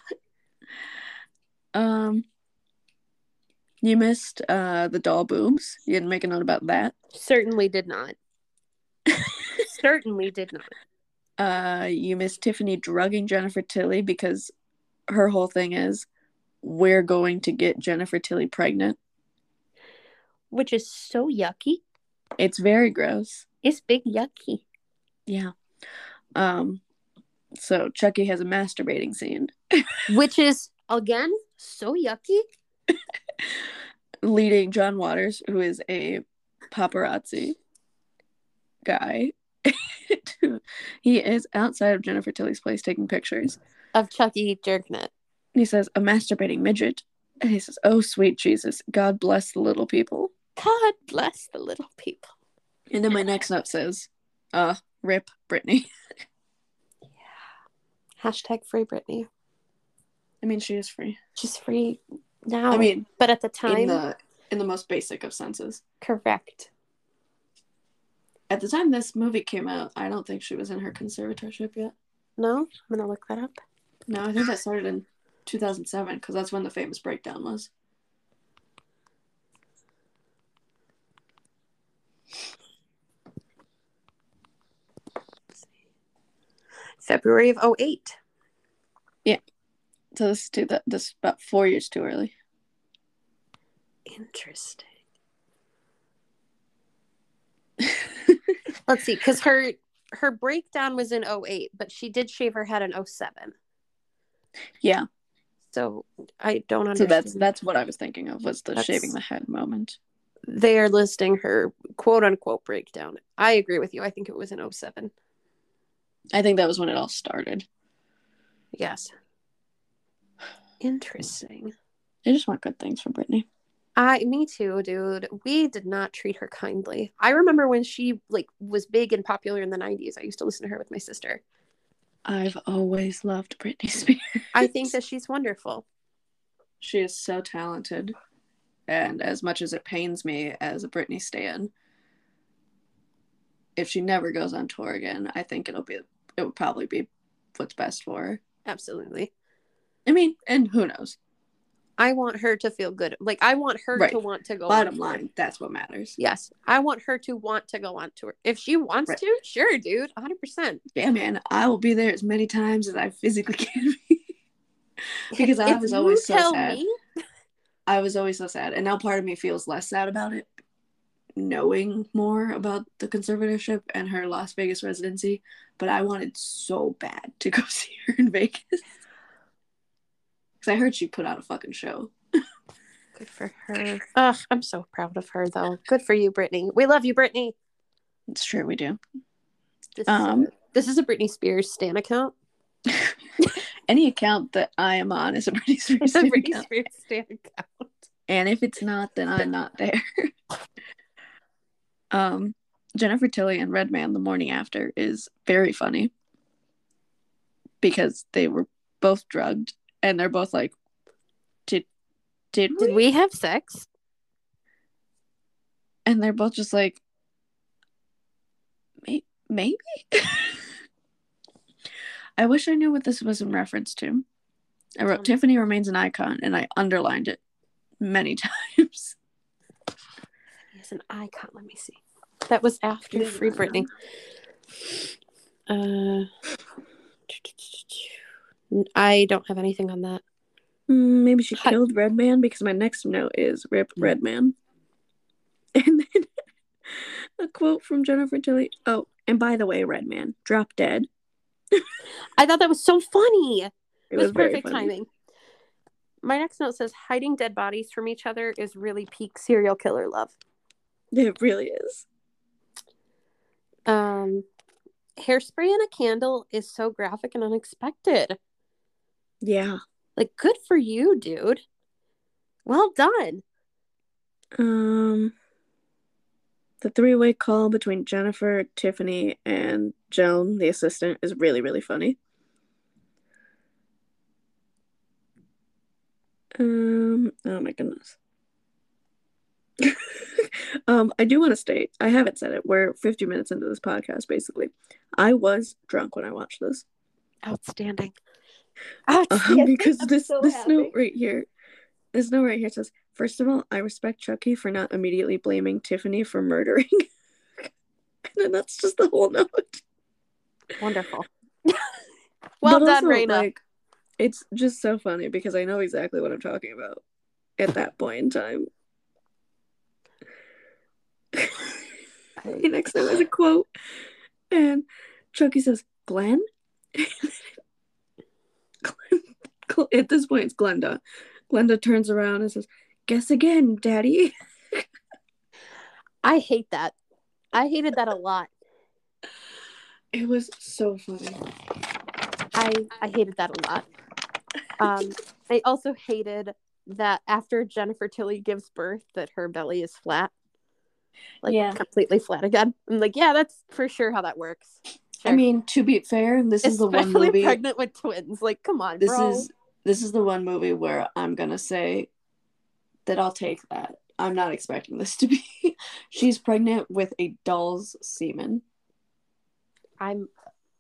Um you missed uh the doll boobs. You didn't make a note about that. Certainly did not. Certainly did not. Uh, you missed Tiffany drugging Jennifer Tilly because her whole thing is we're going to get Jennifer Tilly pregnant. Which is so yucky. It's very gross. It's big yucky. Yeah. Um, so Chucky has a masturbating scene Which is again so yucky. leading John Waters, who is a paparazzi guy. he is outside of Jennifer Tilly's place taking pictures. Of Chucky. And he says, a masturbating midget. And he says, Oh, sweet Jesus, God bless the little people. God bless the little people. And then my next note says, uh, rip Britney. Yeah, hashtag free Britney. I mean, she is free. She's free now. I mean, but at the time, in the in the most basic of senses. correct. At the time this movie came out, I don't think she was in her conservatorship yet. No, I'm gonna look that up. No, I think that started in 2007 because that's when the famous breakdown was. February of 08. Yeah. So this is too, that this is about four years too early. Interesting. Let's see, because her her breakdown was in 08, but she did shave her head in 07. yeah, So I don't understand. so that's that's what I was thinking of was the That's- shaving the head moment. They are listing her quote unquote breakdown. I agree with you. I think it was in 07. I think that was when it all started. Yes. Interesting. I just want good things for Britney. I me too, dude. We did not treat her kindly. I remember when she like was big and popular in the 90s. I used to listen to her with my sister. I've always loved Britney Spears. I think that she's wonderful. she is so talented. And as much as it pains me as a Britney stan, if she never goes on tour again, I think it'll be it would probably be what's best for her. Absolutely. I mean, and who knows? I want her to feel good. Like I want her Right. to want to go. Bottom on tour. line, that's what matters. Yes, I want her to want to go on tour. If she wants Right. to, sure, dude, hundred percent. Yeah, man, I will be there as many times as I physically can be. because I If was always so sad. me- I was always so sad, and now part of me feels less sad about it, knowing more about the conservatorship and her Las Vegas residency. But I wanted so bad to go see her in Vegas because I heard she put on a fucking show. Good for her. Ugh, I'm so proud of her, though. Good for you, Britney. We love you, Britney. It's true, we do. This, Um, is, a, this is a Britney Spears stan account. Any account that I am on is a Britney Spears It's a fan Britney account. Spears account. and if it's not, then I'm not there. um, Jennifer Tilly and Redman the morning after is very funny because they were both drugged and they're both like, did did we? Did we have sex? And they're both just like, maybe. I wish I knew what this was in reference to. I wrote Tiffany remains an icon and I underlined it many times. As an icon. Let me see. That was after Free Britney. Uh, I don't have anything on that. Mm, maybe she Hi- killed Redman because my next note is Rip Mm. Redman. And then a quote from Jennifer Tilly. Oh, and by the way, Redman, drop dead. I thought that was so funny. It, It was, very perfect timing. My next note says hiding dead bodies from each other is really peak serial killer love. It really is. Um, hairspray and a candle is so graphic and unexpected. Yeah. Like, good for you, dude. Well done. Um, the three-way call between Jennifer, Tiffany, and Joan, the assistant, is really really funny. Um. Oh my goodness. um. I do want to state. I haven't said it. We're 50 minutes into this podcast. Basically, I was drunk when I watched this. Outstanding. Um, because I'm this so this happy. note right here, this note right here says, first of all, I respect Chucky for not immediately blaming Tiffany for murdering. and then that's just the whole note. Wonderful. well But done, also, Raina. Like, it's just so funny because I know exactly what I'm talking about at that point in time. the next note is a quote, and Chucky says, "Glenn." Glenn at this point, it's Glenda. Glenda turns around and says, "Guess again, Daddy." I hate that. I hated that a lot. It was so funny. I I hated that a lot. Um, I also hated that after Jennifer Tilly gives birth, that her belly is flat, like Yeah. completely flat again. I'm like, yeah, that's for sure how that works. I mean, to be fair, this is the one movie. pregnant with twins. Like, come on, this bro. is this is the one movie where I'm gonna say that I'll take that. I'm not expecting this to be. She's pregnant with a doll's semen. I'm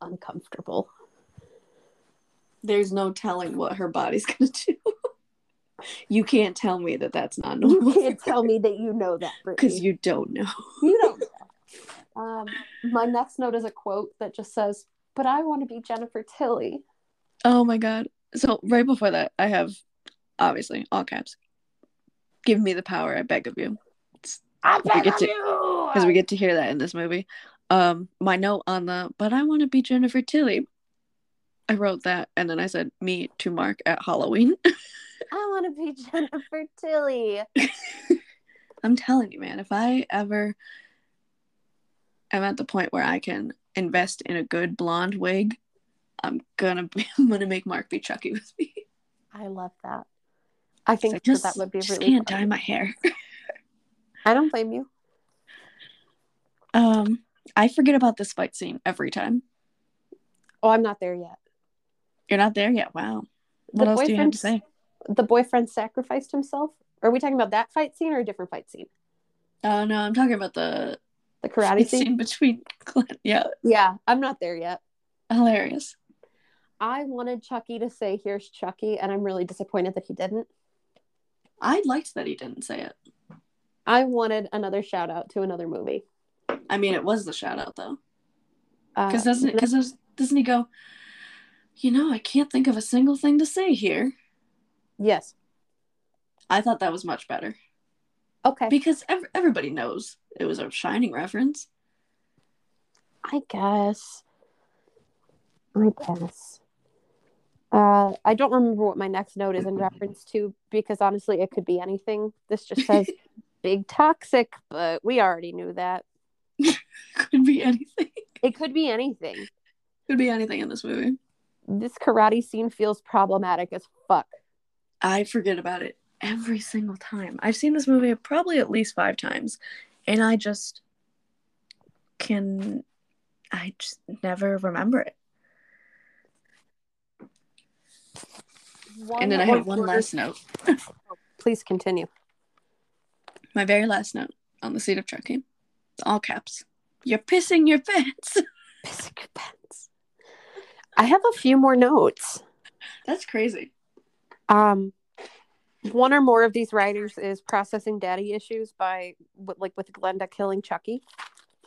uncomfortable. There's no telling what her body's gonna do. you can't tell me that that's not You normal can't tell me that you know that, because you don't know. You don't know. Um, my next note is a quote that just says, "But I want to be Jennifer Tilly." Oh my god. So right before that, I have obviously all caps. Give me the power, I beg of you. I beg of to- you. Because we get to hear that in this movie. Um, my note on the but I want to be Jennifer Tilly. I wrote that and then I said me to Mark at Halloween. I want to be Jennifer Tilly. I'm telling you, man, if I ever am at the point where I can invest in a good blonde wig, I'm gonna be I'm gonna make Mark be Chucky with me. I love that. I think I that just, that would be just really. can't fun. dye my hair. I don't blame you. Um, I forget about this fight scene every time. Oh, I'm not there yet. You're not there yet. Wow. What The else do you have to say? The boyfriend sacrificed himself. Are we talking about that fight scene or a different fight scene? Oh no, I'm talking about the The karate scene? between Glenn. Yeah, Yeah, I'm not there yet. hilarious. I wanted Chucky to say, Here's Chucky, and I'm really disappointed that he didn't. I liked that he didn't say it. I wanted another shout out to another movie. I mean, it was the shout out though, Uh, because doesn't because doesn't he go? You know, I can't think of a single thing to say here. yes. I thought that was much better Okay. because ev- everybody knows it was a Shining reference. I guess. I guess. Uh, I don't remember what my next note is in reference to because honestly, it could be anything. This just says big toxic, but we already knew that. Could be anything. It could be anything. Could be anything in this movie. This karate scene feels problematic as fuck. I forget about it every single time. I've seen this movie probably at least five times, and I just can. I just never remember it. And then I have one quarter- last note. Please continue. My very last note on the Seed of Chucky, all caps. You're pissing your pants. Pissing your pants. I have a few more notes. That's crazy. Um, one or more of these writers is processing daddy issues by like with Glenda killing Chucky.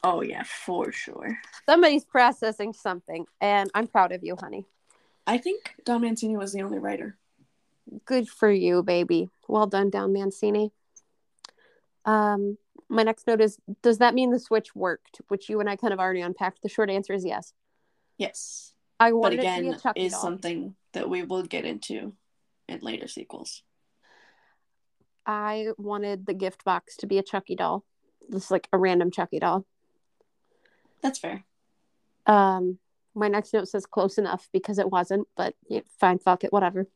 Oh yeah, for sure. Somebody's processing something, and I'm proud of you, honey. I think Don Mancini was the only writer. Good for you, baby. Well done, Don Mancini. Um, my next note is: Does that mean the switch worked? Which you and I kind of already unpacked. The short answer is yes. Yes, I but wanted it to be again, is doll. something that we will get into in later sequels. I wanted the gift box to be a Chucky doll, just like a random Chucky doll. That's fair. Um, my next note says close enough because it wasn't, but yeah, fine, fuck it, whatever.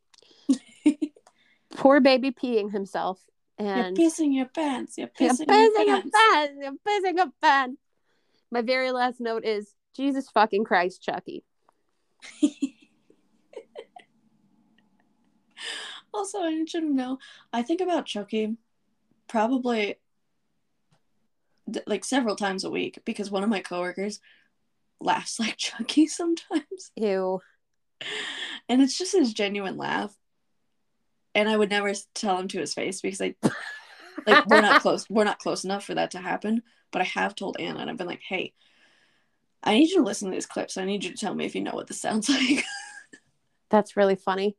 Poor baby peeing himself, and You're pissing your pants. You're You're pissing, pissing your pants. pants. You're pissing a pants. My very last note is Jesus fucking Christ, Chucky. also, I need you to know, I think about Chucky probably like several times a week because one of my coworkers laughs like Chucky sometimes, Ew. and it's just his genuine laugh. And I would never tell him to his face because I like we're not close. We're not close enough for that to happen. But I have told Anna, and I've been like, "Hey, I need you to listen to these clips. I need you to tell me if you know what this sounds like." That's really funny.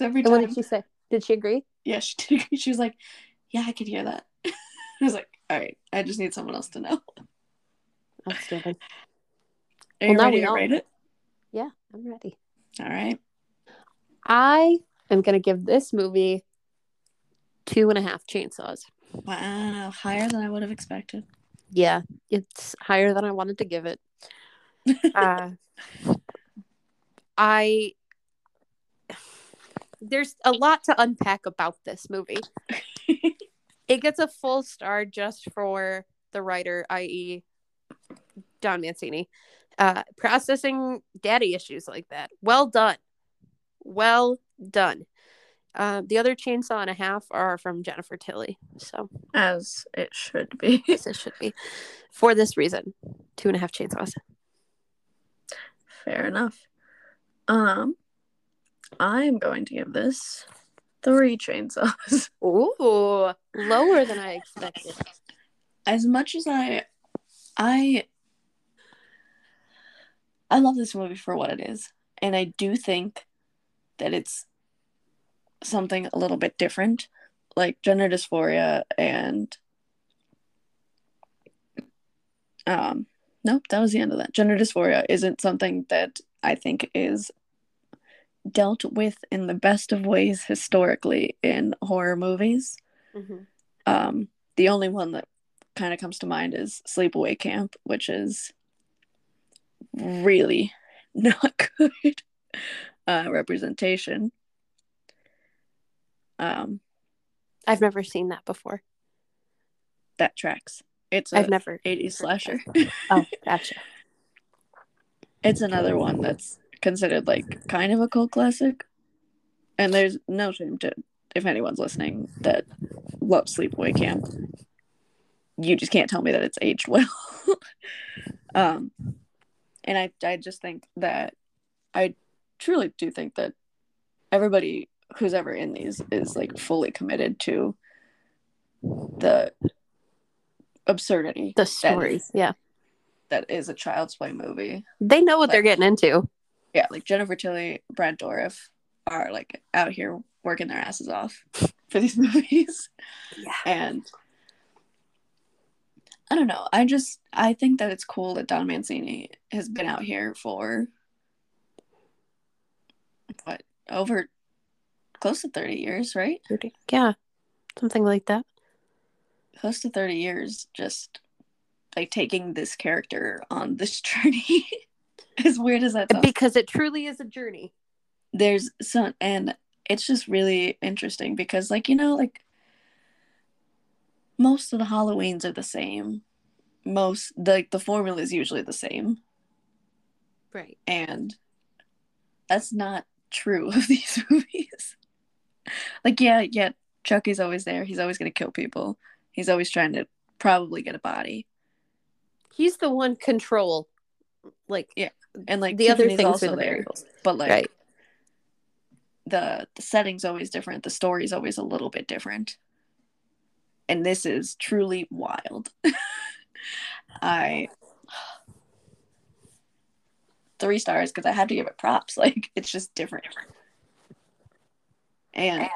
every And what did she say? Did she agree? yeah, she did. agree. She was like, "Yeah, I could hear that." I was like, "All right, I just need someone else to know." Outstanding. Are Well, you now ready we to know. rate it? Yeah, I'm ready. All right. I am gonna give this movie two and a half chainsaws. Wow, higher than I would have expected. Yeah, it's higher than I wanted to give it. uh, I there's a lot to unpack about this movie. It gets a full star just for the writer, i.e., Don Mancini, uh, processing daddy issues like that. Well done, well done. Uh, the other chainsaw and a half are from Jennifer Tilly, so As it should be. as it should be for this reason. Two and a half chainsaws. Fair enough. Um, I'm going to give this three chainsaws. Ooh, lower than I expected. As much as I, I, I love this movie for what it is, and I do think that it's something a little bit different, like gender dysphoria and, um, nope, that was the end of that. Gender dysphoria isn't something that I think is dealt with in the best of ways historically in horror movies. Mhm. Um, the only one that kind of comes to mind is Sleepaway Camp, which is really not good uh, representation. Um, I've never seen that before. that tracks. It's a I've never. 80s slasher. Oh, gotcha. it's another one that's considered like kind of a cult classic. And there's no shame to if anyone's listening that loves Sleepaway Camp. You just can't tell me that it's aged well. um and I I just think that I truly do think that everybody who's ever in these is like fully committed to the absurdity The stories. Yeah. that is a child's play movie They know what they're getting into. yeah like jennifer tilly brad dourif are like out here working their asses off for these movies Yeah. and i don't know i just i think that it's cool that don mancini has been out here for what over close to 30 years right Thirty, Yeah. Something like that. close to 30 years just like taking this character on this journey as weird as that sounds Because it truly is a journey. there's some and it's just really interesting because like you know like most of the halloweens are the same. Most like the formula is usually the same. Right. and that's not true of these movies. Like yeah yeah chucky's always there. He's always going to kill people. He's always trying to probably get a body. He's the one control. Like Yeah, and like the other things also are the there, but like Right. the the setting's always different. The story's always a little bit different and this is truly wild i three stars because i had to give it props like it's just different and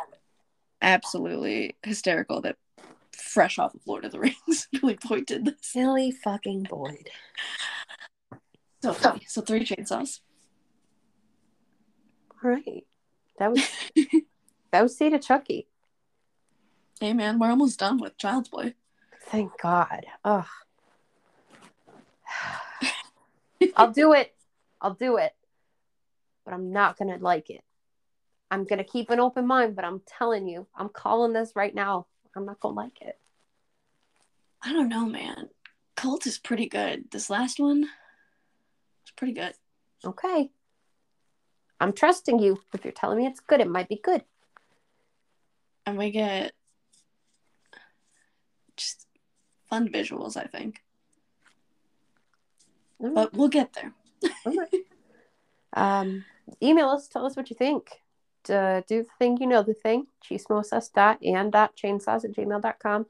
absolutely hysterical that fresh off of lord of the rings really pointed this Silly fucking Boyd. so funny so three chainsaws All right. That was that was of Chucky. Hey man we're almost done with child's play Thank God. Ugh. I'll do it. I'll do it. But I'm not gonna like it. I'm gonna keep an open mind, but I'm telling you, I'm calling this right now. I'm not gonna like it. I don't know, man. Cult is pretty good. This last one was pretty good. Okay. I'm trusting you. If you're telling me it's good, it might be good. And we get just fun visuals, I think. Right. But we'll get there. Right. Um, email us, tell us what you think. Uh, do the thing, you know the thing. Chismosas dot and dot chainsaws at gmail.com.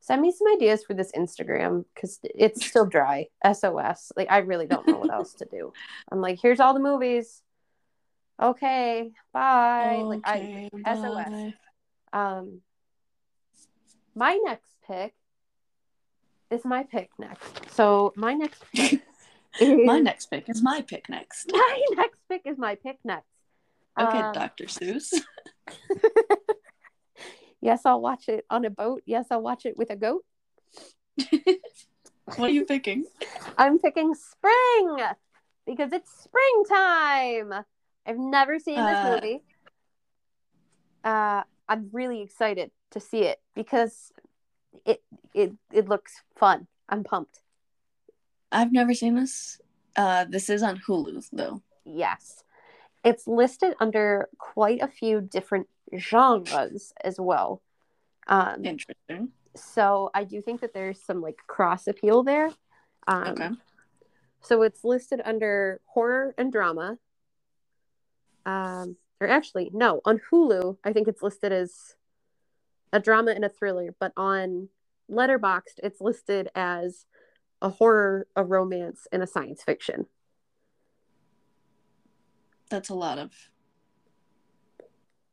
Send me some ideas for this Instagram because it's still dry. SOS. Like, I really don't know what else to do. I'm like, here's all the movies. Okay, bye. like, I, Okay, SOS. um, my next pick is my pick next. So, my next pick is My next pick is my pick next. my next pick is my pick next. Okay, Um, Dr. Seuss. yes, I'll watch it on a boat. Yes, I'll watch it with a goat. what are you picking? I'm picking spring because it's springtime. I've never seen this Uh, movie. Uh, I'm really excited to see it because it it it looks fun. I'm pumped. I've never seen this. Uh, this is on Hulu, though. Yes. It's listed under quite a few different genres as well. Um, Interesting. so I do think that there's some like cross appeal there. Um, Okay. So it's listed under horror and drama. Um, or actually, no, on Hulu, I think it's listed as a drama and a thriller, but on Letterboxd, it's listed as a horror, a romance, and a science fiction. That's a lot of.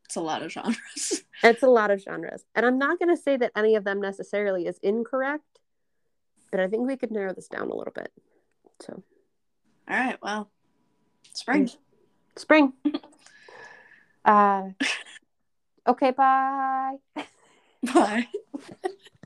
It's a lot of genres. It's a lot of genres. And I'm not going to say that any of them necessarily is incorrect, but I think we could narrow this down a little bit. So, All right. Well, spring. spring. uh, okay, bye. Bye.